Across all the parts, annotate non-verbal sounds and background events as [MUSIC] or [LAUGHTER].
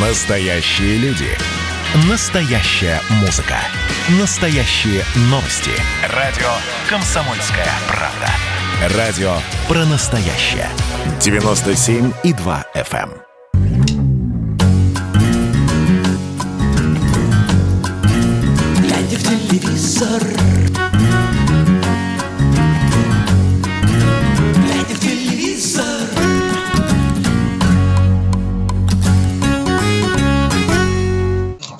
Настоящие люди. Настоящая музыка. Настоящие новости. Радио «Комсомольская правда». Радио про настоящее. 97,2 FM. Глядя в телевизор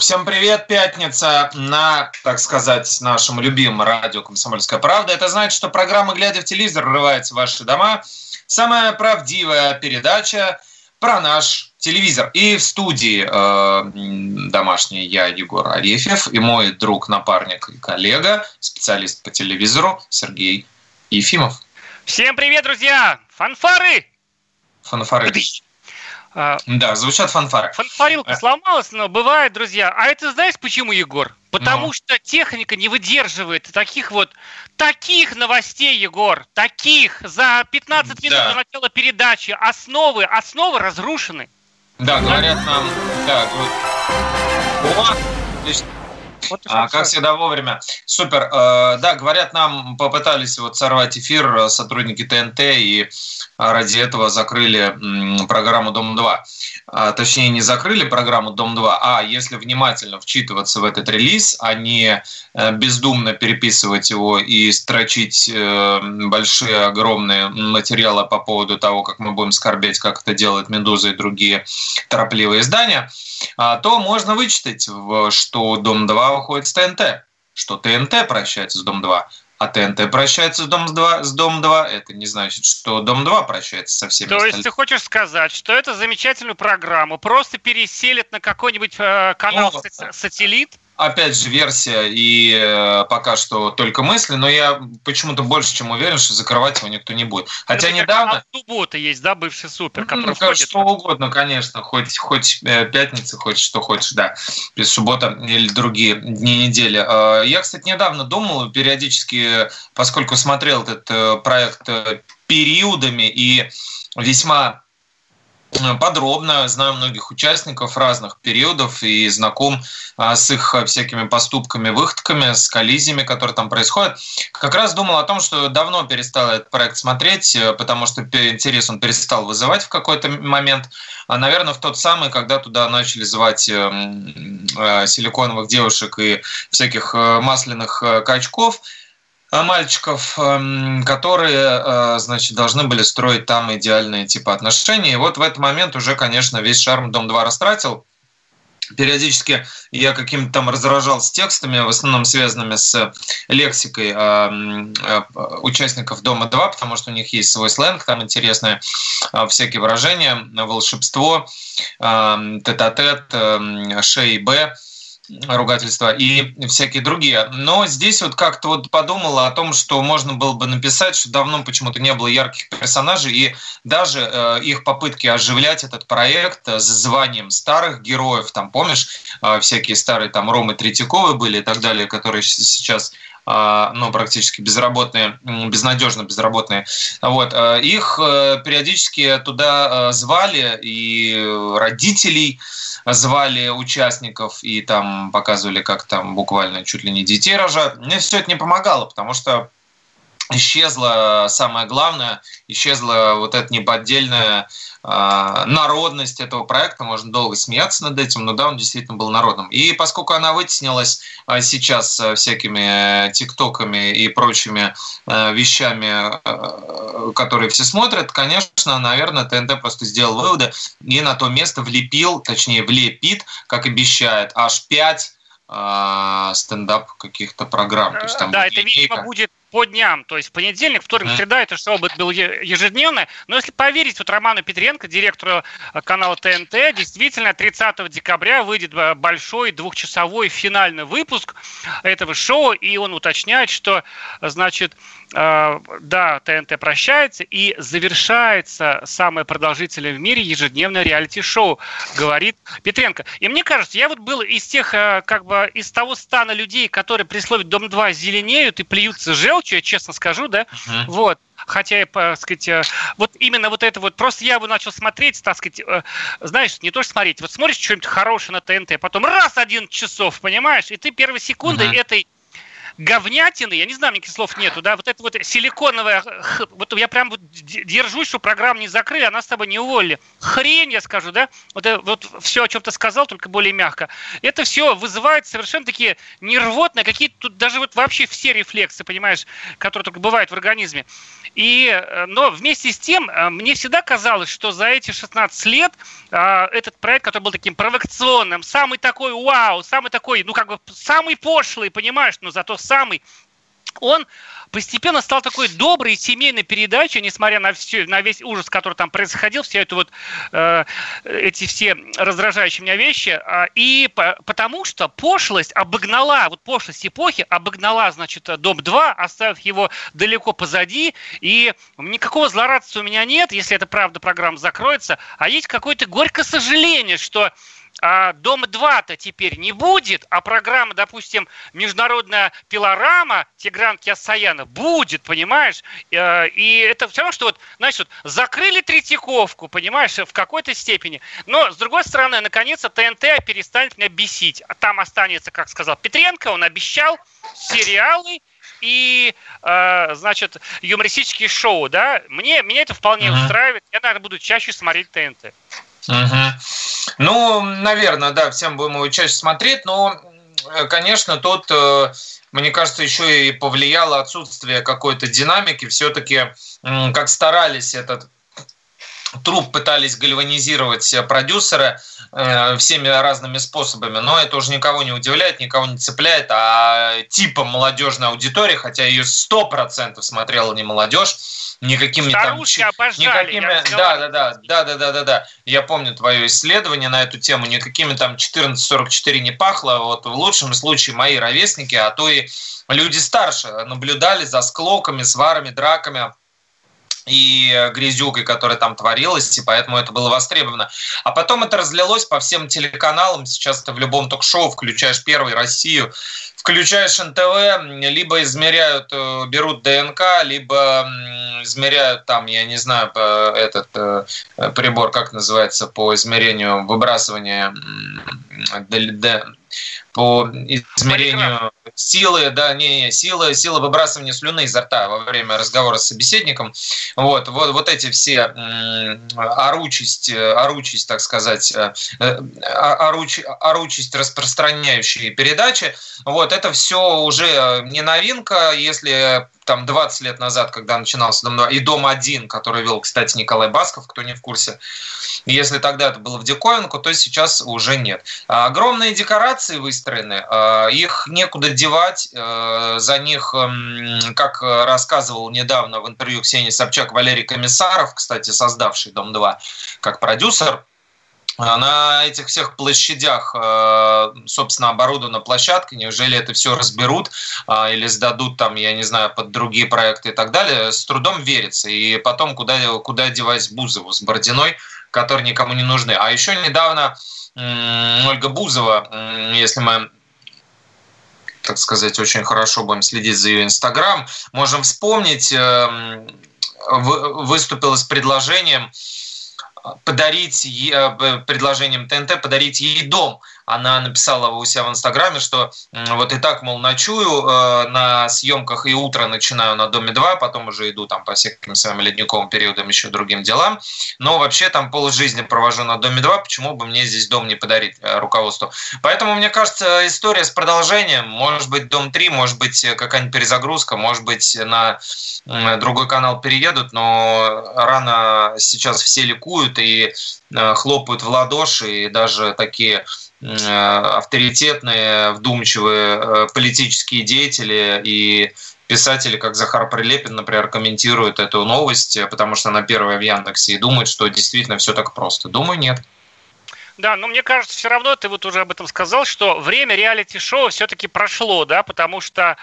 Всем привет, пятница на, так сказать, нашем любимом радио «Комсомольская правда». Это значит, что программа «Глядя в телевизор» врывается в ваши дома. Самая правдивая передача про наш телевизор. И в студии э, домашний я, Егор Арефьев, и мой друг, напарник и коллега, специалист по телевизору Сергей Ефимов. Всем привет, друзья! Фанфары! Фанфары. А, Да, звучат фанфары. Фанфарилка Э. сломалась, но бывает, друзья. А это знаешь почему, Егор? Потому Ну. что техника не выдерживает таких вот таких новостей, Егор. Таких за 15 минут Да. до начала передачи. Основы, основы разрушены. Да, говорят нам... Да, говорят- О, отлично. Вот А, как всегда вовремя. Супер. Э, Да, говорят, нам попытались вот сорвать эфир э, сотрудники ТНТ и а, ради этого закрыли программу «Дом-2». А, Точнее, не закрыли программу «Дом-2», а если внимательно вчитываться в этот релиз, а не э, бездумно переписывать его и строчить э, большие, огромные материалы по поводу того, как мы будем скорбеть, как это делает «Медуза» и другие торопливые издания, а, то можно вычитать, что Дом-2 уходит с ТНТ, что ТНТ прощается с Дом-2, а ТНТ прощается с Дом-2, с Дом-2, это не значит, что Дом-2 прощается со всеми То есть остальными. ты хочешь сказать, что эту замечательную программу просто переселят на какой-нибудь э, канал Ну? Опять же, версия и э, пока что только мысли, но я почему-то больше чем уверен, что закрывать его никто не будет. Хотя Например, недавно... Суббота есть, да, бывший супер, который Ну, входит что угодно, конечно, хоть, хоть э, пятница, хоть что хочешь, да, без суббота или другие дни недели. Э, Я, кстати, недавно думал, периодически, поскольку смотрел этот э, проект периодами и весьма подробно знаю многих участников разных периодов и знаком а, с их а, всякими поступками, выходками, с коллизиями, которые там происходят. Как раз думал о том, что давно перестал этот проект смотреть, э, потому что интерес он перестал вызывать в какой-то момент. А, наверное, в тот самый, когда туда начали звать э, э, силиконовых девушек и всяких э, масляных э, качков, э, мальчиков, эм, которые, э, значит, должны были строить там идеальные типа отношений. И вот в этот момент уже, конечно, весь шарм Дом-2 растратил. Периодически я каким-то там раздражался текстами, в основном связанными с лексикой э, э, участников Дома-2, потому что у них есть свой сленг, там интересные всякие выражения, волшебство, тет-а-тет, э, Ш и Б, ругательства и всякие другие. Но здесь вот как-то вот подумала о том, что можно было бы написать, что давно почему-то не было ярких персонажей, и даже э, их попытки оживлять этот проект э, с званием старых героев, там, помнишь, э, всякие старые там Ромы Третьяковы были и так далее, которые сейчас ну, практически безработные, безнадежно безработные. Вот. э, Их э, периодически туда э, звали, и родителей звали участников, и там показывали, как там буквально чуть ли не детей рожают. Мне все это не помогало, потому что исчезла самое главное, исчезла вот эта неподдельная э, народность этого проекта. Можно долго смеяться над этим, но да, он действительно был народным. И поскольку она вытеснилась э, сейчас э, всякими тиктоками и прочими э, вещами, э, которые все смотрят, конечно, наверное, ТНТ просто сделал выводы и на то место влепил, точнее влепит, как обещает, аж 5 стендап каких-то программ. То есть там да, будет это, видимо, будет по дням. То есть понедельник, вторник, среда это шоу будет было ежедневное. Но если поверить вот Роману Петренко, директору э, канала ТНТ, действительно 30 декабря выйдет э, большой двухчасовой финальный выпуск этого шоу, и он уточняет, что, значит, э, да, ТНТ прощается и завершается самое продолжительное в мире ежедневное реалити-шоу, говорит Петренко. И мне кажется, я вот был из тех, как бы, из того стана людей, которые при слове «Дом-2» зеленеют и плюются желчью, я честно скажу, да, Мгм. вот. хотя так сказать, э, вот именно вот это вот, просто я его начал смотреть, так сказать, э, знаешь, не то что смотреть, вот смотришь что-нибудь хорошее на ТНТ, а потом раз один часов, понимаешь, и ты первые секунды uh-huh. этой говнятины, я не знаю, никаких слов нету, да, вот это вот силиконовая, вот я прям вот держусь, что программу не закрыли, а нас с тобой не уволили. Хрень, я скажу, да, вот, вот все, о чем ты сказал, только более мягко. Это все вызывает совершенно такие нервотные, какие-то тут даже вот вообще все рефлексы, понимаешь, которые только бывают в организме. И, э, но вместе с тем, э, мне всегда казалось, что за эти 16 лет э, этот проект, который был таким провокационным, самый такой вау, самый такой, ну как бы самый пошлый, понимаешь, но зато самый. Он постепенно стал такой доброй семейной передачей, несмотря на, все, на весь ужас, который там происходил, все это вот, э, эти все раздражающие меня вещи. Э, и по, потому что пошлость обогнала, вот пошлость эпохи обогнала, значит, Дом-2, оставив его далеко позади, и никакого злорадства у меня нет, если это правда программа закроется, а есть какое-то горькое сожаление, что а Дома-2-то теперь не будет, а программа, допустим, международная пилорама Тигран Киасаяна будет, понимаешь? Э, и это все равно, что вот, знаешь, вот закрыли Третьяковку, понимаешь, в какой-то степени. Но, с другой стороны, наконец-то ТНТ перестанет меня бесить. А там останется, как сказал Петренко, он обещал сериалы и, э, значит, юмористические шоу, да? Мне, меня это вполне uh-huh. устраивает. Я, наверное, буду чаще смотреть ТНТ. Угу. Ну, наверное, да, всем будем его чаще смотреть, но, э, конечно, тут, э, мне кажется, еще и повлияло отсутствие какой-то динамики. Все-таки, как старались этот труп пытались гальванизировать продюсеры э, всеми разными способами, но это уже никого не удивляет, никого не цепляет, а типа молодежной аудитории, хотя ее сто процентов смотрела не молодежь, никакими Старушки там... Обожали, никакими, да, да, да, да, да, да, да, да. Я помню твое исследование на эту тему, никакими там 1444 не пахло, вот в лучшем случае мои ровесники, а то и люди старше наблюдали за склоками, сварами, драками, и грязюкой, которая там творилась, и поэтому это было востребовано. А потом это разлилось по всем телеканалам. Сейчас ты в любом ток-шоу включаешь «Первый Россию», включаешь НТВ, либо измеряют, э, берут ДНК, либо измеряют там, я не знаю, этот э, прибор, как называется, по измерению выбрасывания по измерению силы, да, не, не силы, силы выбрасывания слюны изо рта во время разговора с собеседником. Вот, вот, вот эти все оручесть, оручесть, так сказать, э, э, оруч, оручесть распространяющие передачи, вот, это все уже не новинка, если там 20 лет назад, когда начинался Дом 2, и Дом 1, который вел, кстати, Николай Басков, кто не в курсе. Если тогда это было в диковинку, то сейчас уже нет. Огромные декорации выстроены, а, их некуда девать, а, за них, как рассказывал недавно в интервью Ксении Собчак Валерий Комиссаров, кстати, создавший Дом 2 как продюсер, на этих всех площадях, э, собственно, оборудована площадка, неужели это все разберут э, или сдадут там, я не знаю, под другие проекты и так далее, с трудом верится. И потом, куда, куда девать Бузову с Бородиной, которые никому не нужны. А еще недавно Ольга Бузова, если мы так сказать, очень хорошо будем следить за ее Инстаграм, можем вспомнить, эм, выступила с предложением подарить предложением ТНТ подарить ей дом она написала у себя в Инстаграме, что вот и так, мол, ночую э, на съемках и утро начинаю на Доме 2, потом уже иду там по всяким своим ледниковым периодам, еще другим делам. Но вообще там пол жизни провожу на Доме 2, почему бы мне здесь дом не подарить э, руководству. Поэтому, мне кажется, история с продолжением, может быть, Дом 3, может быть, какая-нибудь перезагрузка, может быть, на другой канал переедут, но рано сейчас все ликуют и э, хлопают в ладоши, и даже такие авторитетные, вдумчивые э, политические деятели и писатели, как Захар Прилепин, например, комментируют эту новость, потому что она первая в Яндексе, и думают, что действительно все так просто. Думаю, нет. Да, но мне кажется, все равно ты вот уже об этом сказал, что время реалити-шоу все-таки прошло, да, потому что,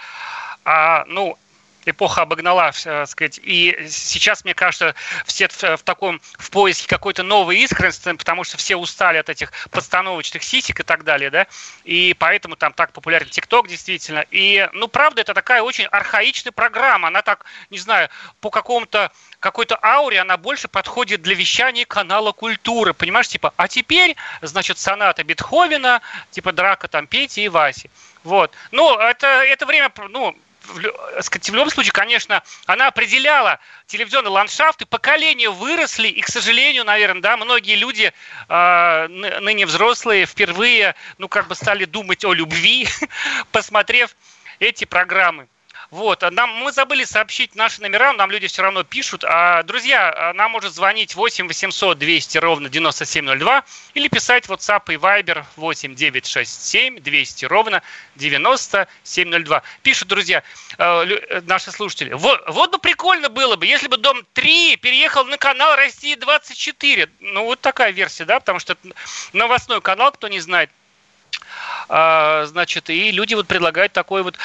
а, ну, эпоха обогнала, так сказать, и сейчас, мне кажется, все в, в таком, в поиске какой-то новой искренности, потому что все устали от этих постановочных сисек и так далее, да, и поэтому там так популярен ТикТок, действительно. И, ну, правда, это такая очень архаичная программа, она так, не знаю, по какому-то какой-то ауре она больше подходит для вещания канала культуры, понимаешь, типа, а теперь, значит, соната Бетховена, типа драка там Пети и Васи. Вот. Ну, это, это время, ну, в, в любом случае, конечно, она определяла телевизионный ландшафт, и поколения выросли, и, к сожалению, наверное, да, многие люди, э, ныне взрослые, впервые, ну, как бы стали думать о любви, [LAUGHS] посмотрев эти программы. Вот, а нам, мы забыли сообщить наши номера, нам люди все равно пишут. А, друзья, а, нам может звонить 8 800 200 ровно 9702 или писать WhatsApp и Viber 8 967 200 ровно 9702. Пишут, друзья, э, наши слушатели. Вот, вот бы прикольно было бы, если бы Дом 3 переехал на канал России 24. Ну, вот такая версия, да, потому что это новостной канал, кто не знает. А, значит, и люди вот предлагают такой вот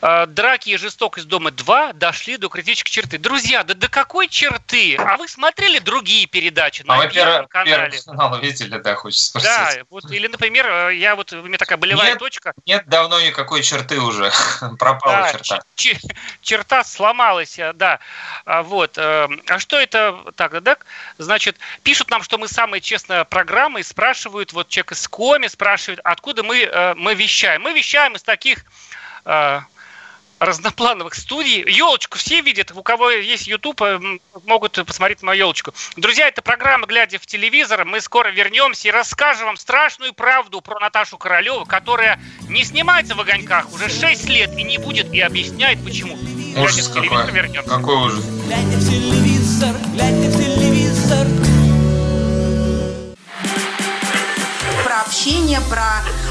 а, драки и жестокость дома 2 дошли до критической черты. Друзья, да до какой черты? А вы смотрели другие передачи на а Первом канале? Первый видели, да, хочется спросить. Да, вот, или, например, э, я вот, у меня такая болевая нет, точка. Нет давно никакой черты уже, [LAUGHS] пропала да, черта. черта сломалась, э, да. А, вот. Э, а что это так, да? Значит, пишут нам, что мы самые честная программа, и спрашивают, вот человек из Коми спрашивает, откуда мы мы вещаем? Мы вещаем из таких э, разноплановых студий. Елочку все видят, у кого есть YouTube, э, могут посмотреть мою елочку. Друзья, это программа «Глядя в телевизор». Мы скоро вернемся и расскажем вам страшную правду про Наташу Королеву, которая не снимается в «Огоньках» уже 6 лет и не будет, и объясняет, почему. Ужас какой. Вернемся. Какой ужас. Глядя в телевизор, глядя в телевизор. Про общение, про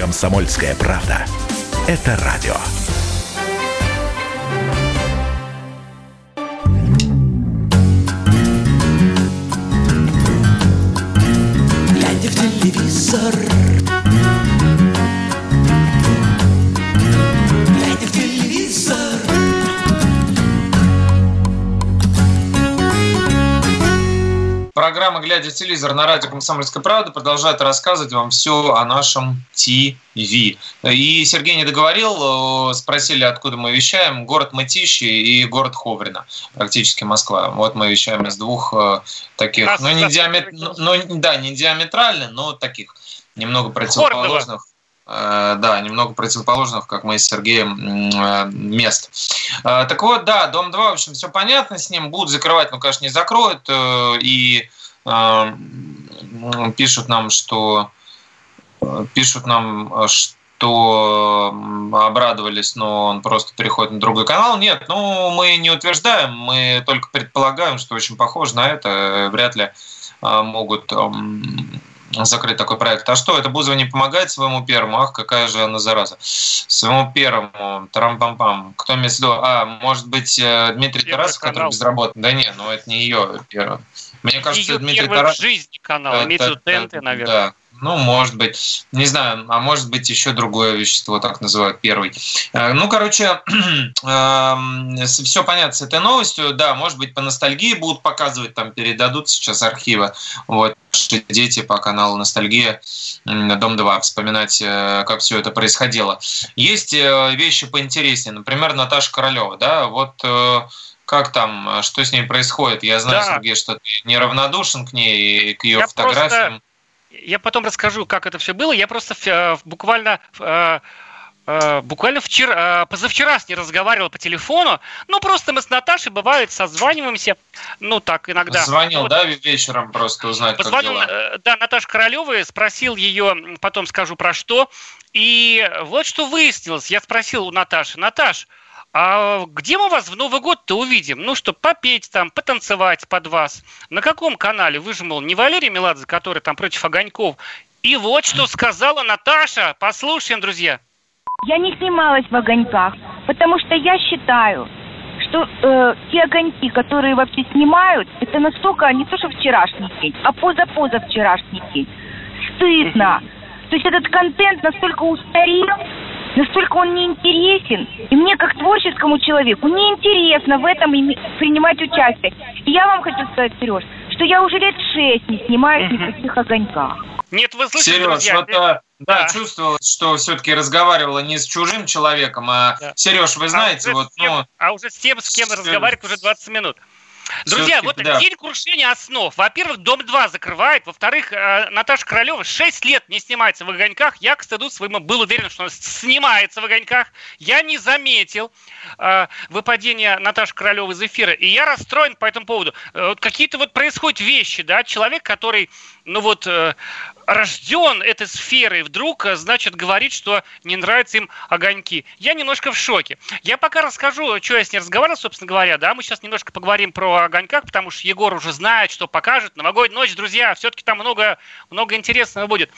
«Комсомольская правда». Это радио. Программа «Глядя в телевизор» на радио «Комсомольская правда» продолжает рассказывать вам все о нашем ТВ. И Сергей не договорил, э, спросили, откуда мы вещаем. Город Мытищи и город Ховрина, практически Москва. Вот мы вещаем из двух э, таких, нас, ну, не диамет... ну, да, не диаметрально, но таких немного противоположных. Э, да, немного противоположных, как мы с Сергеем, мест. Так вот, да, Дом 2, в общем, все понятно с ним. Будут закрывать, ну, конечно, не закроют. И пишут нам, что пишут нам, что обрадовались, но он просто переходит на другой канал. Нет, ну мы не утверждаем, мы только предполагаем, что очень похоже на это. Вряд ли могут закрыть такой проект. А что, это Бузова не помогает своему первому? Ах, какая же она зараза. Своему первому, тарам-пам-пам. Кто имеет в виду? А, может быть, э, Дмитрий первый Тарасов, канал. который безработный? Да нет, ну это не ее первый. Мне кажется, ее Дмитрий Тарасов... в жизни канал, имеется в виду наверное. Да, ну, может быть, не знаю, а может быть еще другое вещество, так называют первый. Э, ну, короче, [CLEARS THROAT] эм, все понятно с этой новостью. Да, может быть, по ностальгии будут показывать, там передадут сейчас архивы. Вот, дети по каналу Ностальгия Дом 2 вспоминать, э, как все это происходило. Есть э, вещи поинтереснее. Например, Наташа Королева, да, вот как там, что с ней происходит? Я знаю, да. Сергей, что ты неравнодушен к ней и к ее Я фотографиям. Просто я потом расскажу, как это все было. Я просто э, буквально э, э, буквально вчера, позавчера с ней разговаривал по телефону. Ну, просто мы с Наташей, бывает, созваниваемся. Ну, так иногда. Звонил, ну, да, вечером просто узнать, Позвонил, как дела? Да, Наташа Королева, спросил ее, потом скажу про что. И вот что выяснилось. Я спросил у Наташи, Наташ, А где мы вас в Новый год-то увидим? Ну что, попеть там, потанцевать под вас. На каком канале? Вы же, мол, не Валерий Меладзе, который там против огоньков. И вот что сказала Наташа. Послушаем, друзья. Я не снималась в огоньках, потому что я считаю, что э, те огоньки, которые вообще снимают, это настолько не то, что вчерашний день, а поза-поза вчерашний день. Стыдно. То есть этот контент настолько устарел, настолько он неинтересен. И мне, как творческому человеку, неинтересно в этом принимать участие. И я вам хочу сказать, Сереж, что я уже лет шесть не снимаюсь ни в каких огоньках. Нет, вы слышите, Сереж, друзья? вот, да, да, чувствовалось, что все-таки разговаривала не с чужим человеком, а да. Сереж, вы знаете, а вот, тем, ну, а уже с тем, с кем разговаривать уже 20 минут. Друзья, вот да. день крушения основ. Во-первых, Дом-2 закрывает. Во-вторых, э, Наташа Королева 6 лет не снимается в «Огоньках». Я, к стыду своему, был уверен, что она снимается в «Огоньках». Я не заметил э, выпадения Наташи Королевой из эфира. И я расстроен по этому поводу. Э, какие-то вот происходят вещи, да, человек, который, ну вот, э, рожден этой сферой, вдруг, э, значит, говорит, что не нравятся им огоньки. Я немножко в шоке. Я пока расскажу, что я с ней разговаривал, собственно говоря, да, мы сейчас немножко поговорим про огоньках, потому что Егор уже знает, что покажет. Новогодняя ночь, друзья, все-таки там много, много интересного будет.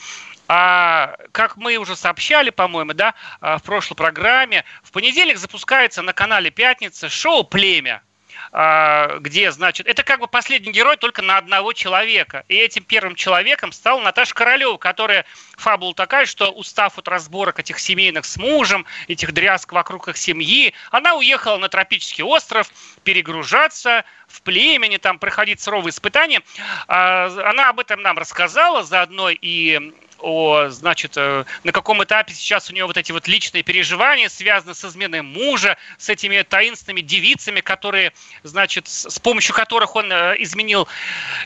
А, как мы уже сообщали, по-моему, да, а, в прошлой программе, в понедельник запускается на канале «Пятница» шоу «Племя». А, где, значит, это как бы последний герой только на одного человека. И этим первым человеком стала Наташа Королева, которая фабула такая, что устав от разборок этих семейных с мужем, этих дрязг вокруг их семьи, она уехала на тропический остров перегружаться в племени, там проходить суровые испытания. А, она об этом нам рассказала, заодно и о, значит, э, на каком этапе сейчас у нее вот эти вот личные переживания связаны с изменой мужа, с этими таинственными девицами, которые, значит, с помощью которых он э, изменил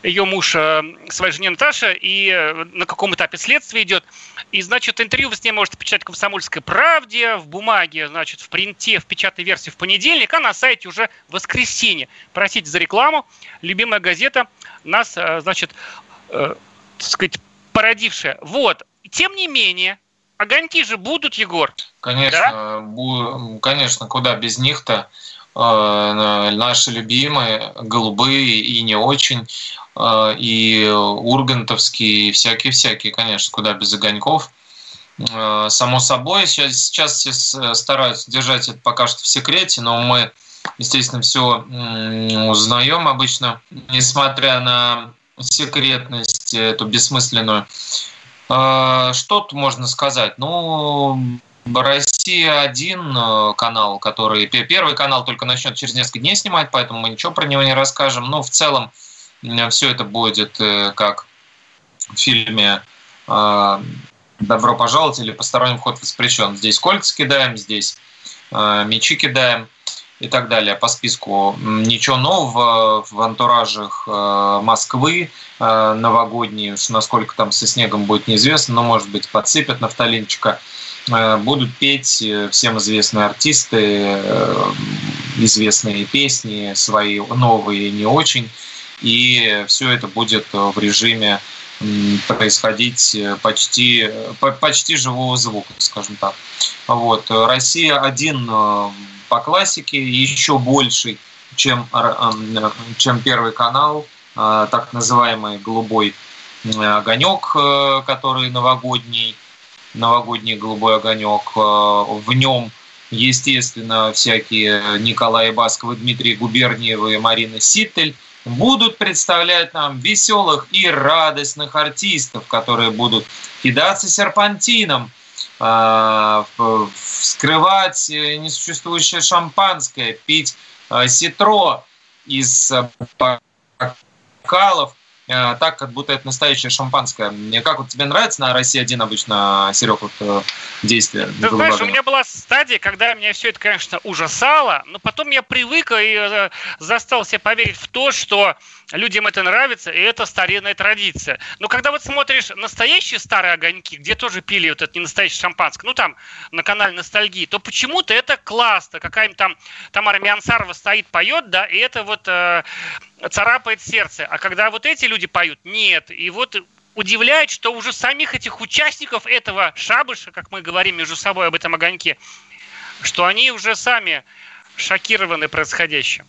ее муж э, своей жене Наташе, и на каком этапе следствие идет. И, значит, интервью вы с ней можете почитать в «Комсомольской правде», в бумаге, значит, в принте, в печатной версии в понедельник, а на сайте уже в воскресенье. Простите за рекламу. Любимая газета нас, значит, так сказать, породившая. Вот. Тем не менее, огоньки же будут, Егор. Конечно, да? бу- конечно, куда без них-то. Э, наши любимые, голубые и не очень, э, и ургантовские, и всякие-всякие, конечно, куда без огоньков. Э, само собой, сейчас, сейчас все стараются держать это пока что в секрете, но мы, естественно, все узнаем обычно, несмотря на секретность эту бессмысленную. А, что тут можно сказать? Ну, Россия один э, канал, который первый канал только начнет через несколько дней снимать, поэтому мы ничего про него не расскажем. Но в целом все это будет э, как в фильме э, «Добро пожаловать» или «Посторонний вход воспрещен». Здесь кольца кидаем, здесь мечи кидаем и так далее по списку. Ничего нового в антуражах э, Москвы э, новогодние, уж насколько там со снегом будет неизвестно, но, может быть, подсыпят нафталинчика. Э, будут петь всем известные артисты, известные песни, свои новые не очень. И все это будет в режиме происходить почти, почти живого звука, скажем так. Вот. Россия один по классике, еще больший, чем, чем Первый канал, а, так называемый голубой огонек, э, который новогодний, новогодний голубой огонек. Э, в нем, естественно, всякие Николай Басковы, Дмитрий Губерниевы, Марина Ситтель будут представлять нам веселых и радостных артистов, которые будут кидаться серпантином, вскрывать э, несуществующее шампанское, пить э, ситро из э, бокалов, так, как будто это настоящее шампанское. Мне как вот тебе нравится на России один обычно, Серег, вот действие? Ты знаешь, у меня была стадия, когда меня все это, конечно, ужасало, но потом я привык и застал себя поверить в то, что людям это нравится, и это старинная традиция. Но когда вот смотришь настоящие старые огоньки, где тоже пили вот это не настоящее шампанское, ну там на канале ностальгии, то почему-то это классно. Какая-нибудь там Тамара Миансарова стоит, поет, да, и это вот э, царапает сердце. А когда вот эти люди поют, нет. И вот удивляет, что уже самих этих участников этого шабыша, как мы говорим между собой об этом огоньке, что они уже сами шокированы происходящим.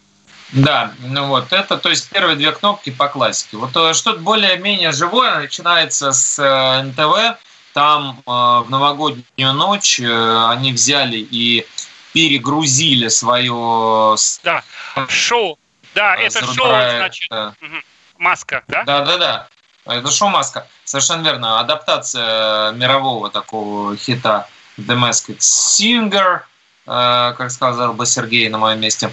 Да, ну вот это, то есть первые две кнопки по классике. Вот э, что-то более-менее живое начинается с э, НТВ. Там э, в новогоднюю ночь э, они взяли и перегрузили свое... Да, шоу. Да, э, это шоу, проект, значит, э, мгм. маска, да? Да, да, да. Это шоу Маска. Совершенно верно. Адаптация мирового такого хита The Masked Singer, э, как сказал бы Сергей на моем месте.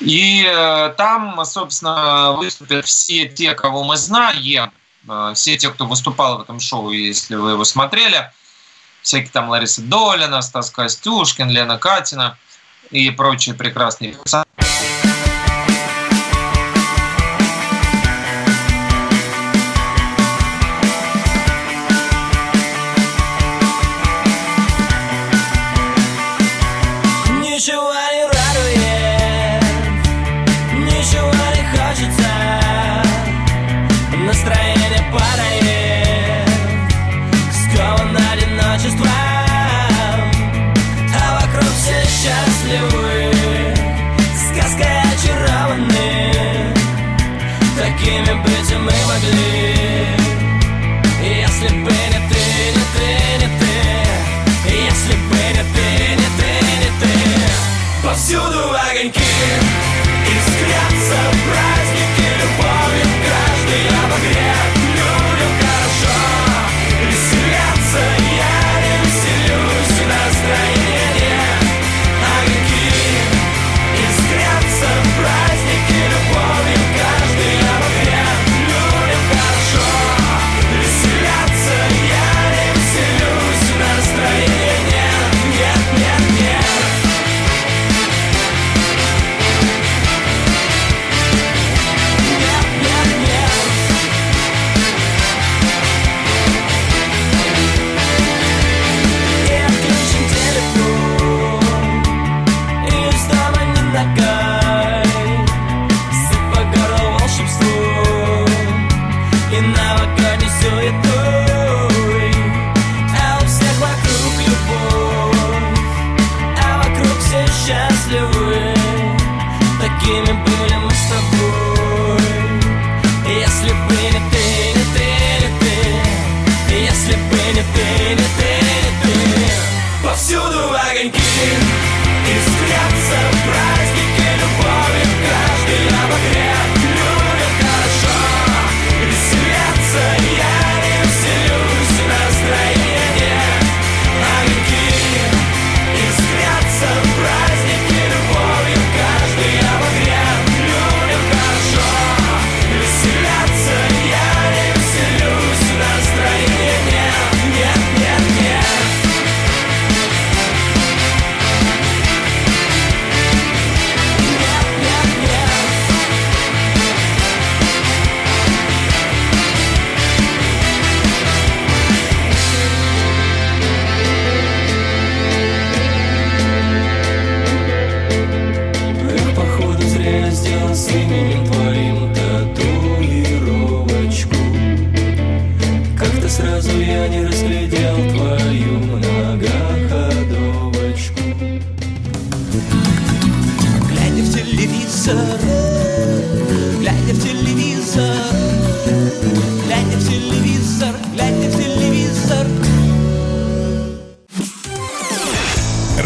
И э, там, собственно, выступят все те, кого мы знаем, э, все те, кто выступал в этом шоу, если вы его смотрели. Всякие там Лариса Долина, Стас Костюшкин, Лена Катина и прочие прекрасные персонажи.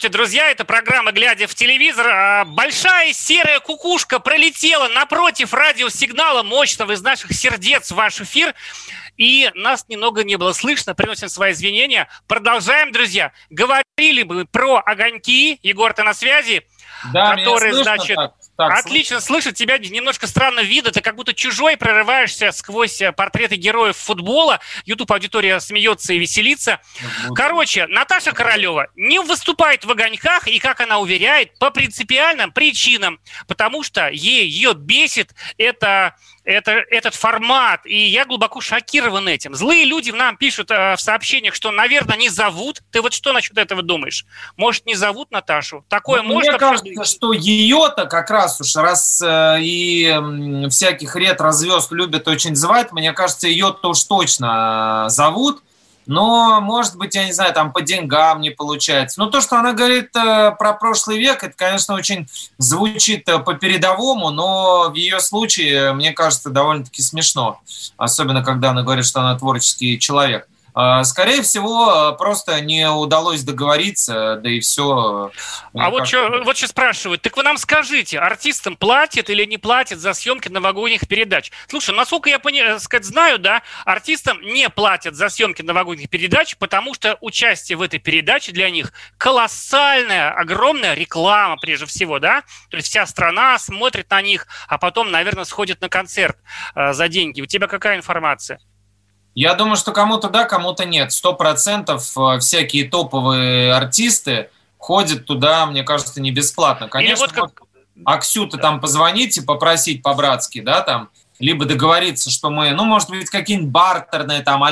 Здравствуйте, друзья! Это программа «Глядя в телевизор». А, большая серая кукушка пролетела напротив радиосигнала мощного из наших сердец в ваш эфир. И нас немного не было слышно. Приносим свои извинения. Продолжаем, друзья. Говорили бы про огоньки. Егор, ты на связи? Да, которые, меня слышно значит, так? Так, Отлично слышать тебя, немножко странно видно, ты как будто чужой прорываешься сквозь э, портреты героев футбола. YouTube аудитория смеется и веселится. Короче, Наташа Королева не выступает в огоньках, и, как она уверяет, по принципиальным причинам, потому что ей ее бесит это это, этот формат, и я глубоко шокирован этим. Злые люди нам пишут э, в сообщениях, что, наверное, не зовут. Ты вот что насчет этого думаешь? Может, не зовут Наташу? Такое Ну, может Мне кажется, что ее-то как раз уж раз э, и всяких ретро-звезд любят очень звать, мне кажется, ее-то уж точно э, зовут. Но, может быть, я не знаю, там по деньгам не получается. Но то, что она говорит э, про прошлый век, это, конечно, очень звучит по-передовому, но в ее случае, мне кажется, довольно-таки смешно. Особенно, когда она говорит, что она творческий человек. Э, Скорее всего, э, просто не удалось договориться, да и все. А вот, чё, вот сейчас спрашивают, так вы нам скажите, артистам платят или не платят за съемки новогодних передач? Слушай, насколько я пони- сказать, знаю, да, артистам не платят за съемки новогодних передач, потому что участие в этой передаче для них колоссальная, огромная реклама, прежде всего, да? То есть вся страна смотрит на них, а потом, наверное, сходит на концерт э, за деньги. У тебя какая информация? Я думаю, что кому-то да, кому-то нет. Сто процентов э, всякие топовые артисты ходят туда, мне кажется, не бесплатно. Конечно, вот как- Аксю-то там позвонить и попросить по-братски, да, там, либо договориться, что мы, ну, может быть, какие-нибудь бартерные там а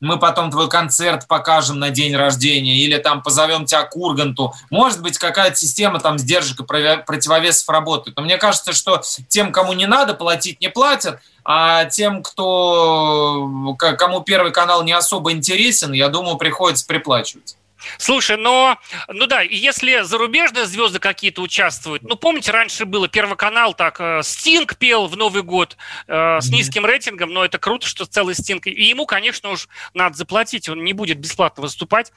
мы потом твой концерт покажем на день рождения, или там позовем тебя к Урганту. Может быть, какая-то система там сдержек и противовесов работает. Но мне кажется, что тем, кому не надо платить, не платят, а тем, кто, кому Первый канал не особо интересен, я думаю, приходится приплачивать. Слушай, но, ну да, если зарубежные звезды какие-то участвуют, ну помните, раньше было Первый канал, так, э, Стинг пел в Новый год э, с низким рейтингом, но это круто, что целый Стинг, и ему, конечно, уж надо заплатить, он не будет бесплатно выступать.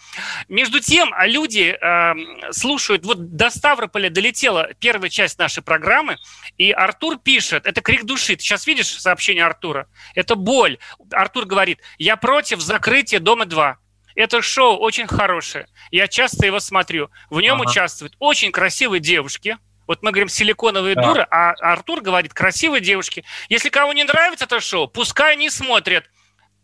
Между тем, люди э, слушают, вот до Ставрополя долетела первая часть нашей программы, и Артур пишет, это крик души, ты сейчас видишь сообщение Артура? Это боль. Артур говорит, я против закрытия Дома-2. Это шоу очень хорошее. Я часто его смотрю. В нем Ага. участвуют очень красивые девушки. Вот мы говорим силиконовые Да. дуры, а Артур говорит красивые девушки. Если кому не нравится это шоу, пускай не смотрят.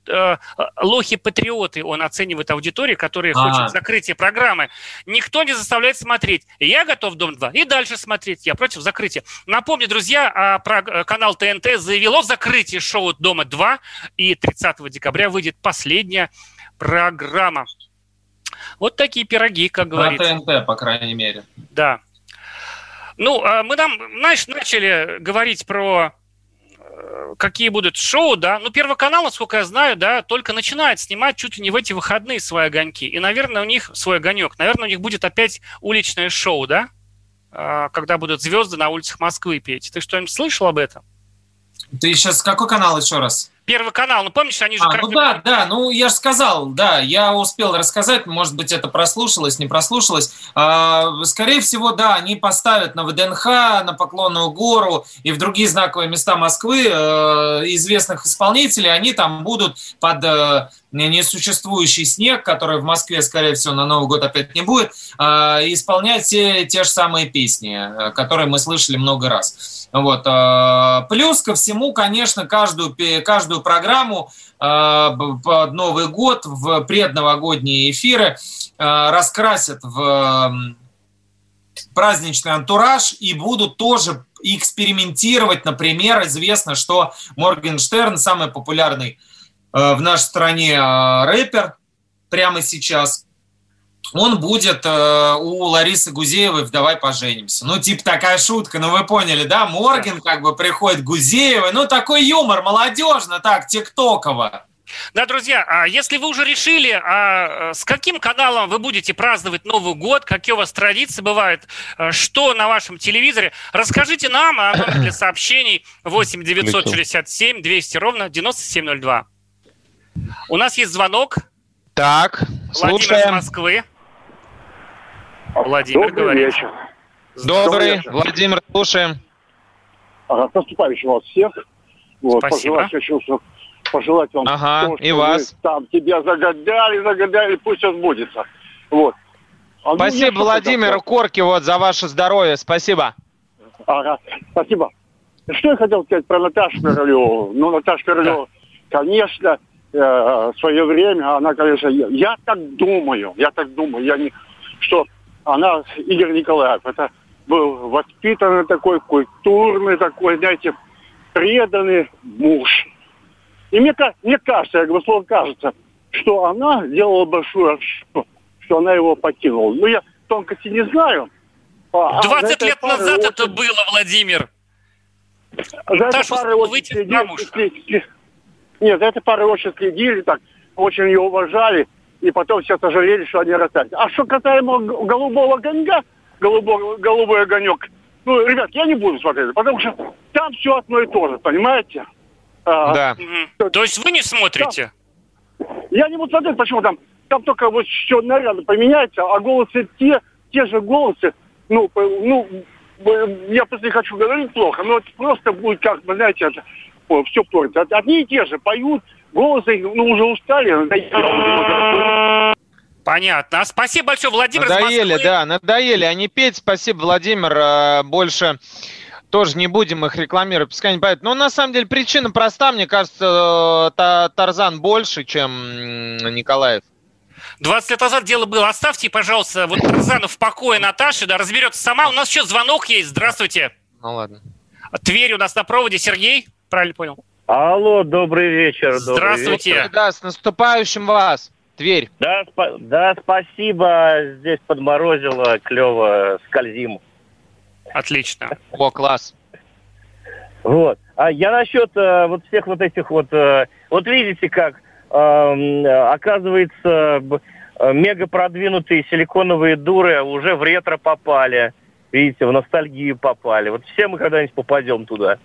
Э, Лохи-патриоты, он оценивает аудиторию, которая хочет закрытия программы. Никто не заставляет смотреть. Я готов Дом-2 и дальше смотреть. Я против закрытия. Напомню, друзья, а, про- э, канал ТНТ заявил о закрытии шоу Дома-2. И 30 декабря выйдет последняя программа. Вот такие пироги, как На говорится. ТНТ, по крайней мере. Да. Ну, а мы там, знаешь, начали говорить про э, какие будут шоу, да. Ну, Первый канал, насколько я знаю, да, только начинает снимать чуть ли не в эти выходные свои огоньки. И, наверное, у них свой огонек. Наверное, у них будет опять уличное шоу, да? А, Когда будут звезды на улицах Москвы петь. Ты что-нибудь слышал об этом? Ты сейчас какой канал еще раз? Первый канал, ну помнишь, они же А, ну да, да, ну я же сказал, да, я успел рассказать, может быть, это прослушалось, не прослушалось. А, скорее всего, да, они поставят на ВДНХ, на Поклонную гору и в другие знаковые места Москвы э, известных исполнителей, они там будут под э, несуществующий снег, который в Москве, скорее всего, на Новый год опять не будет, э, исполнять те, те же самые песни, э, которые мы слышали много раз. Вот. э, Плюс ко всему, конечно, каждую, каждую программу б- под Новый год в предновогодние эфиры раскрасят в праздничный антураж и будут тоже экспериментировать. Например, известно, что Моргенштерн самый популярный в нашей стране э, рэпер прямо сейчас. Он будет э, у Ларисы Гузеевой в «Давай поженимся». Ну, типа такая шутка, ну вы поняли, да? Морген как бы приходит к Гузеевой. Ну, такой юмор, молодежно, так, тиктоково. Да, друзья, а если вы уже решили, а э, с каким каналом вы будете праздновать Новый год, какие у вас традиции бывают, э, что на вашем телевизоре, расскажите нам, а номер для сообщений 8 967 200 ровно 9702. У нас есть звонок. Так, Владимир из слушаем. Москвы. Владимир Добрый говорит. вечер. Добрый, Владимир, слушаем. Ага, с наступающим вас всех. Вот, Спасибо. Пожелать хочу, пожелать вам Ага, всего, и вас. там тебя загадали, загадали, пусть все сбудется. Вот. А ну, Спасибо что Владимиру хотел Корке вот за ваше здоровье. Спасибо. Ага, спасибо. Что я хотел сказать про Наташу Королеву? Ну, Наташа Королева, конечно, э, свое время, она, конечно, я, я так думаю, я так думаю, я не, что она, Игорь Николаев, это был воспитанный такой, культурный такой, знаете, преданный муж. И мне, мне кажется, я говорю, слово кажется, что она сделала большую ошибку, что она его покинула. Ну, я тонкости не знаю. А- а за 20 этой лет назад очень- это было, Владимир. за Наташу парой очень выйти замуж. Нет, за этой парой очень следили, так, очень ее уважали, и потом все сожалели, что они расстались. А что касаемо голубого огонька, голубой, голубой огонек, ну, ребят, я не буду смотреть, потому что там все одно и то же, понимаете? А, Да. Мгм. То есть вы не смотрите? Я не буду смотреть, почему там, там только вот еще наряды поменяются, а голосы те, те же голосы, ну, ну, я просто не хочу говорить плохо, но это просто будет как, вы знаете, это, все портится. От- Одни и те же поют, голосы, ну, уже устали. Понятно. А Спасибо большое, Владимир. Надоели, да, надоели они петь. Спасибо, Владимир. э, Больше тоже не будем их рекламировать, пускай не поют. Но на самом деле причина проста. Мне кажется, э, Та- Тарзан больше, чем Николаев. 20 лет назад дело было. Оставьте, пожалуйста, вот Тарзанов в покое Наташи, да, разберется сама. У нас еще звонок есть. Здравствуйте. Ну ладно. Тверь у нас на проводе. Сергей, правильно понял? Алло, добрый вечер. добрый Здравствуйте. вечер. Да, с наступающим вас. Тверь. Да, спа- да, спасибо. Здесь подморозило, клево, скользим. Отлично. О, класс. Вот. А я насчет э, вот всех вот этих вот... э, вот видите, как эм, оказывается э, мега продвинутые силиконовые дуры уже в ретро попали. Видите, в ностальгию попали. Вот все мы когда-нибудь попадем туда.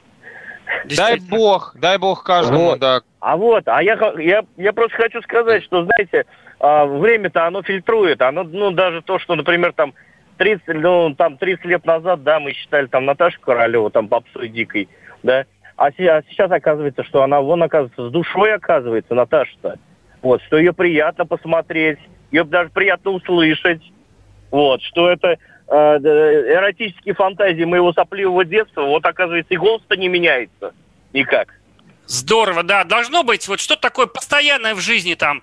Дай бог, дай бог каждому, Вот. да. А вот, а я, я, я просто хочу сказать, что, знаете, а, время-то оно фильтрует. Оно, ну, даже то, что, например, там 30, ну, там 30 лет назад, да, мы считали там Наташу Королеву, там попсой дикой, да, а, а сейчас оказывается, что она, вон, оказывается, с душой оказывается, Наташа-то. Вот, что ее приятно посмотреть, ее даже приятно услышать. Вот, что это эротические фантазии моего сопливого детства, вот, оказывается, и голос-то не меняется никак. Здорово, да. Должно быть вот что-то такое постоянное в жизни там.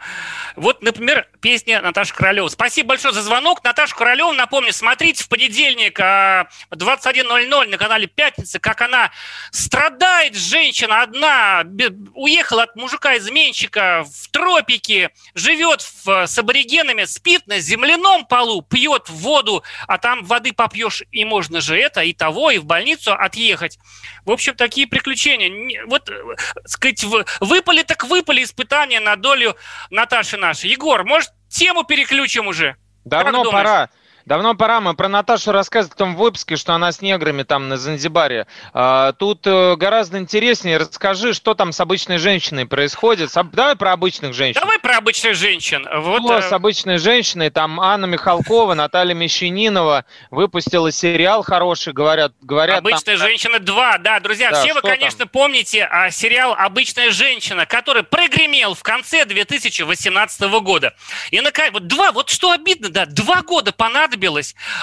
Вот, например, песня Наташи Королева. Спасибо большое за звонок. Наташа Королева, напомню, смотрите в понедельник а, в 21.00 на канале «Пятница», как она страдает, женщина одна, уехала от мужика-изменщика в тропике, живет в- с аборигенами, спит на земляном полу, пьет воду, а там воды попьешь, и можно же это, и того, и в больницу отъехать. В общем, такие приключения. Вот, сказать, выпали так выпали испытания на долю Наташи нашей. Егор, может, тему переключим уже? Давно пора. Давно пора. Мы про Наташу рассказывали в том выпуске, что она с неграми там на Занзибаре. А, тут э, гораздо интереснее. Расскажи, что там с обычной женщиной происходит. Давай про обычных женщин. Давай про обычных женщин. Вот, Что э, с обычной женщиной? Там Анна Михалкова, Наталья Мещанинова выпустила сериал хороший, говорят. говорят там- Обычная женщина 2, да, друзья, Да, все вы, конечно, помните а, сериал Обычная женщина, который прогремел в конце 2018 года. И на вот два, вот что обидно, да, два года понадобилось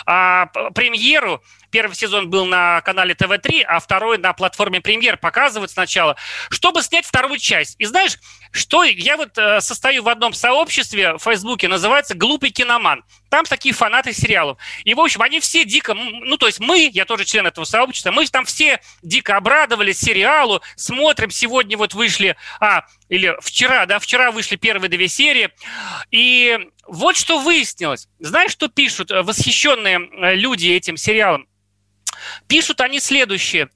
а, п- премьеру. Первый сезон был на канале ТВ3, а второй на платформе Премьер показывают сначала, чтобы снять вторую часть. И знаешь, что я вот э, состою в одном сообществе в Фейсбуке, называется «Глупый киноман». Там такие фанаты сериалов. И, в общем, они все дико, ну, то есть мы, я тоже член этого сообщества, мы там все дико обрадовались сериалу, смотрим, сегодня вот вышли, а, или вчера, да, вчера вышли первые две серии. И вот что выяснилось. Знаешь, что пишут э, восхищенные э, люди этим сериалом? Пишут они следующее.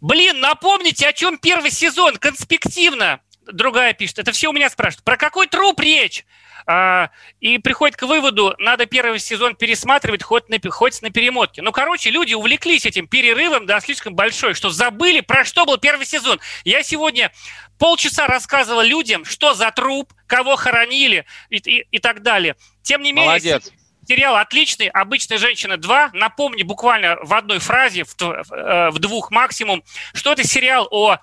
Блин, напомните, о чем первый сезон, конспективно. Другая пишет, это все у меня спрашивают. Про какой труп речь? А, и приходит к выводу, надо первый сезон пересматривать хоть на, хоть на перемотке. Ну, короче, люди увлеклись этим перерывом, да, слишком большой, что забыли, про что был первый сезон. Я сегодня полчаса рассказывал людям, что за труп, кого хоронили и, и- и так далее. Тем не менее... Молодец. Сериал отличный, «Обычная женщина 2». Напомню буквально в одной фразе, в, э, в двух максимум, что это сериал о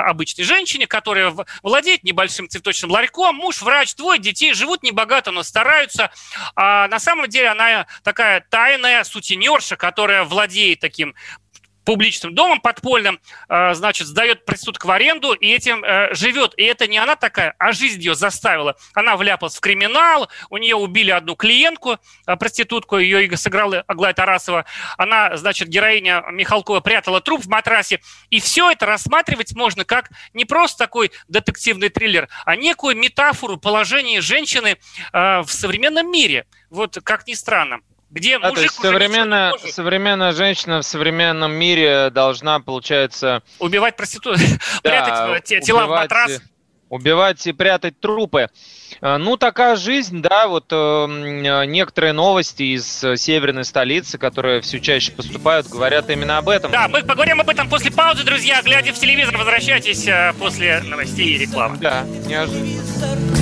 обычной женщине, которая владеет небольшим цветочным ларьком, муж, врач, двое детей, живут небогато, но стараются. А на самом деле она такая тайная сутенерша, которая владеет таким публичным домом подпольным, э, значит, сдает проституток в аренду и этим э, живет. И это не она такая, а жизнь ее заставила. Она вляпалась в криминал, у нее убили одну клиентку, э, проститутку, ее сыграла Аглая Тарасова. Она, значит, героиня Михалкова прятала труп в матрасе. И все это рассматривать можно как не просто такой детективный триллер, а некую метафору положения женщины в современном мире. Вот как ни странно где мужик то современная, современная женщина в современном мире должна, получается... Убивать проституток, [LAUGHS] да, прятать э, тела убивать, в матрас. Убивать и прятать трупы. Э, ну, такая жизнь, да, вот э, некоторые новости из северной столицы, которые все чаще поступают, говорят именно об этом. Да, мы поговорим об этом после паузы, друзья. Глядя в телевизор, возвращайтесь э, после новостей и рекламы. Да, неожиданно.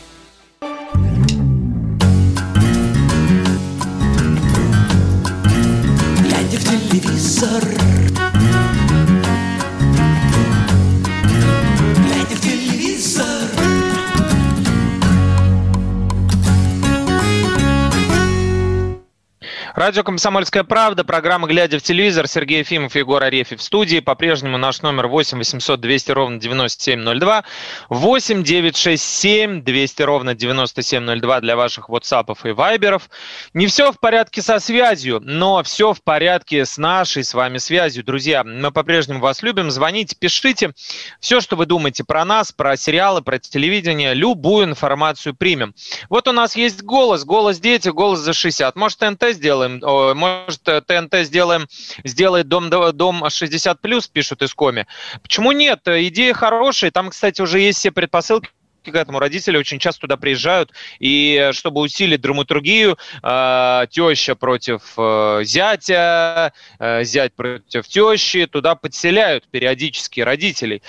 Радио «Комсомольская правда», программа «Глядя в телевизор», Сергей Ефимов, Егор Арефьев в студии. По-прежнему наш номер 8 800 200 ровно 9702, 8 967 200 ровно 9702 для ваших WhatsApp и Вайберов. Не все в порядке со связью, но все в порядке с нашей с вами связью. Друзья, мы по-прежнему вас любим. Звоните, пишите. Все, что вы думаете про нас, про сериалы, про телевидение, любую информацию примем. Вот у нас есть голос, голос дети, голос за 60. Может, ТНТ сделаем? Может, ТНТ сделаем, сделает дом, дом 60 плюс, пишут из Коми. Почему нет? Идея хорошая. Там, кстати, уже есть все предпосылки к этому родители очень часто туда приезжают, и чтобы усилить драматургию, э, теща против э, зятя, э, зять против тещи, туда подселяют периодически родителей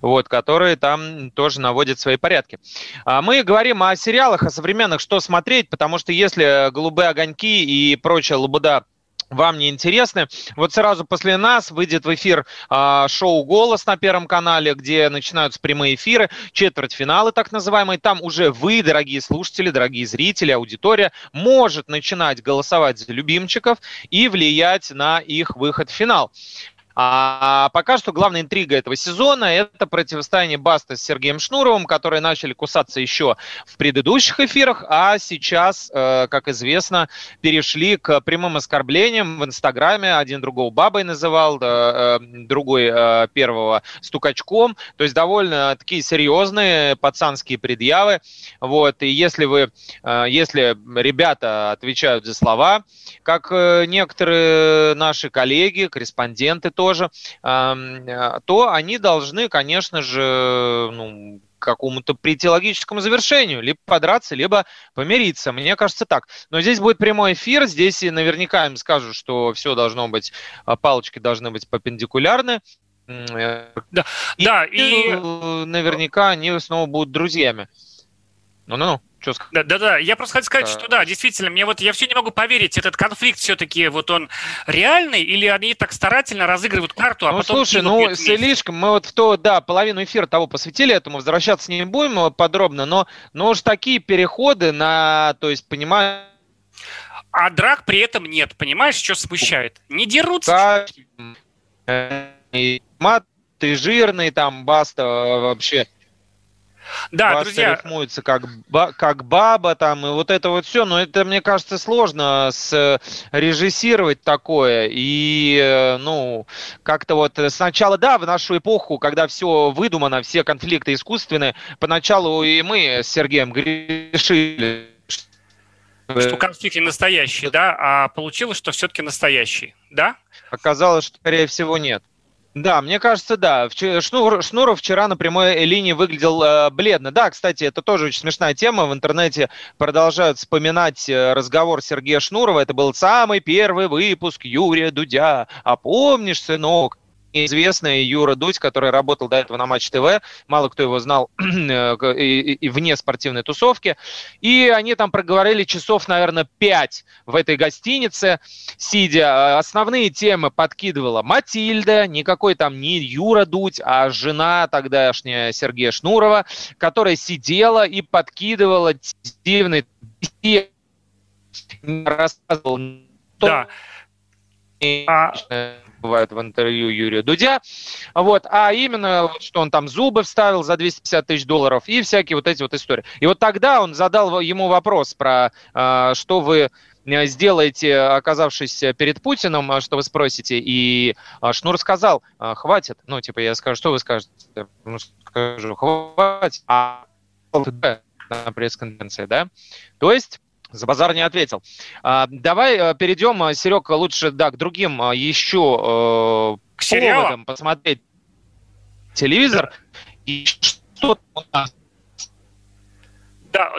вот, которые там тоже наводят свои порядки. А мы говорим о сериалах, о современных, что смотреть, потому что если «Голубые огоньки» и прочая лабуда вам не интересны. Вот сразу после нас выйдет в эфир э, шоу «Голос» на Первом канале, где начинаются прямые эфиры, четвертьфиналы так называемые. Там уже вы, дорогие слушатели, дорогие зрители, аудитория, может начинать голосовать за любимчиков и влиять на их выход в финал. А пока что главная интрига этого сезона – это противостояние Баста с Сергеем Шнуровым, которые начали кусаться еще в предыдущих эфирах, а сейчас, э, как известно, перешли к прямым оскорблениям в Инстаграме. Один другого бабой называл, э, другой э, первого стукачком. То есть довольно такие серьезные пацанские предъявы. Вот. И если вы, если ребята отвечают за слова, как некоторые наши коллеги, корреспонденты тоже, э, то они должны, конечно же, ну, какому-то прийти логическому завершению, либо подраться, либо помириться. Мне кажется так. Но здесь будет прямой эфир, здесь наверняка им скажут, что все должно быть, а, палочки должны быть перпендикулярны. Да, и, да, и наверняка они снова будут друзьями. Ну-ну-ну. Да, да, да. Я просто хотел сказать, что да, действительно, мне вот я все не могу поверить, этот конфликт все-таки вот он реальный, или они так старательно разыгрывают карту, а ну, потом. Слушай, ну слишком. Мы вот в то, да, половину эфира того посвятили этому, возвращаться не будем подробно, но, но уж такие переходы на, то есть, понимаю. А драк при этом нет, понимаешь, что смущает? Не дерутся. Да, мат, ты жирный, там, баста вообще да, Баста друзья. рифмуется как, как баба там, и вот это вот все. Но это, мне кажется, сложно с, режиссировать такое. И, э, ну, как-то вот сначала, да, в нашу эпоху, когда все выдумано, все конфликты искусственные, поначалу и мы с Сергеем грешили что конфликт не настоящий, да, а получилось, что все-таки настоящий, да? Оказалось, что, скорее всего, нет. Да, мне кажется, да. Шнур, Шнуров вчера на прямой линии выглядел э, бледно. Да, кстати, это тоже очень смешная тема. В интернете продолжают вспоминать э, разговор Сергея Шнурова. Это был самый первый выпуск Юрия Дудя. А помнишь, сынок? Известный Юра Дудь, который работал до этого на Матч ТВ, мало кто его знал [CLEARS THROAT] э, и, и, и вне спортивной тусовки, и они там проговорили часов, наверное, пять в этой гостинице, сидя. Основные темы подкидывала Матильда, никакой там не Юра Дудь, а жена тогдашняя Сергея Шнурова, которая сидела и подкидывала дивный рассказывал да. А бывает в интервью Юрия Дудя. Вот, а именно, что он там зубы вставил за 250 тысяч долларов и всякие вот эти вот истории. И вот тогда он задал ему вопрос про, э, что вы э, сделаете, оказавшись перед Путиным, а что вы спросите. И а, Шнур сказал, хватит. Ну, типа, я скажу, что вы скажете? Ну, скажу, хватит. А на пресс-конференции, да? То есть за базар не ответил. А, давай э, перейдем, э, Серег, лучше да, к другим э, еще к поводам посмотреть телевизор. И что у нас да,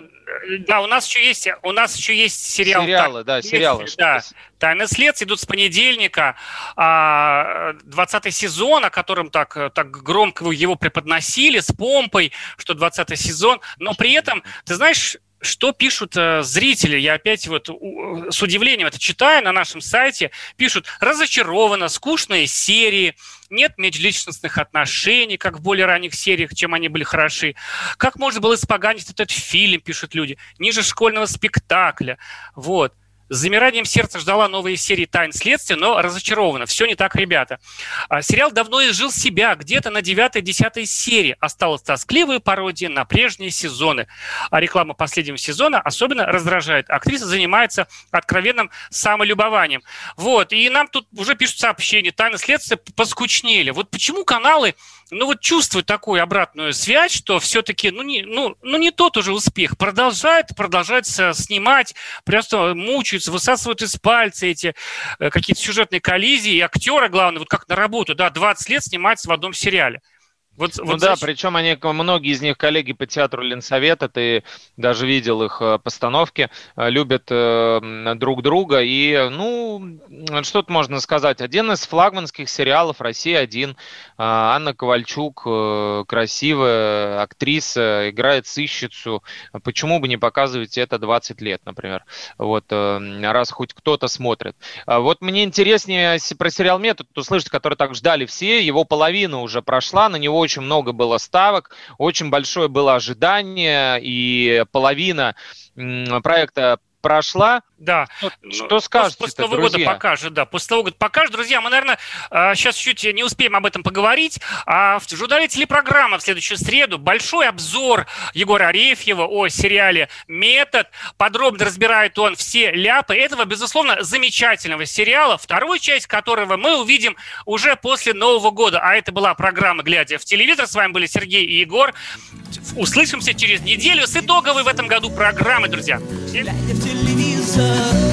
да, у нас еще есть, у нас еще есть сериал. Сериалы, да, сериалы. Да, Тайны следствия идут с понедельника. 20 а, сезон, о котором так, так громко его преподносили, с помпой, что 20 сезон. Но при этом, ты знаешь, что пишут э, зрители? Я опять вот у, с удивлением это читаю на нашем сайте. Пишут, разочаровано, скучные серии, нет межличностных отношений, как в более ранних сериях, чем они были хороши. Как можно было испоганить этот фильм, пишут люди, ниже школьного спектакля. Вот. С замиранием сердца ждала новые серии «Тайн следствия», но разочарована. Все не так, ребята. А, сериал давно изжил себя. Где-то на 9-10 серии осталась тоскливая пародия на прежние сезоны. А реклама последнего сезона особенно раздражает. Актриса занимается откровенным самолюбованием. Вот. И нам тут уже пишут сообщения. «Тайны следствия» поскучнели. Вот почему каналы ну вот чувствуют такую обратную связь, что все-таки, ну не, ну, ну не тот уже успех. Продолжает, продолжает снимать, просто мучаются, высасывают из пальца эти э, какие-то сюжетные коллизии. И актера, главное, вот как на работу, да, 20 лет снимается в одном сериале. Вот, ну вот да, причем они, многие из них коллеги по театру Ленсовета, ты даже видел их э, постановки, э, любят э, друг друга. И, ну, что тут можно сказать? Один из флагманских сериалов «Россия-1». Э, Анна Ковальчук, э, красивая актриса, играет сыщицу. Почему бы не показывать это 20 лет, например? Вот, раз хоть кто-то смотрит. А вот мне интереснее про сериал «Метод» услышать, который так ждали все. Его половина уже прошла, на него очень много было ставок, очень большое было ожидание, и половина проекта прошла. Да. Что скажете, После Нового года покажет, да. После Нового года покажет. Друзья, мы, наверное, сейчас чуть не успеем об этом поговорить. А в журнале телепрограмма в следующую среду большой обзор Егора Арефьева о сериале «Метод». Подробно разбирает он все ляпы этого, безусловно, замечательного сериала, вторую часть которого мы увидим уже после Нового года. А это была программа «Глядя в телевизор». С вами были Сергей и Егор. Услышимся через неделю с итоговой в этом году программы, друзья. Глядя в телевизор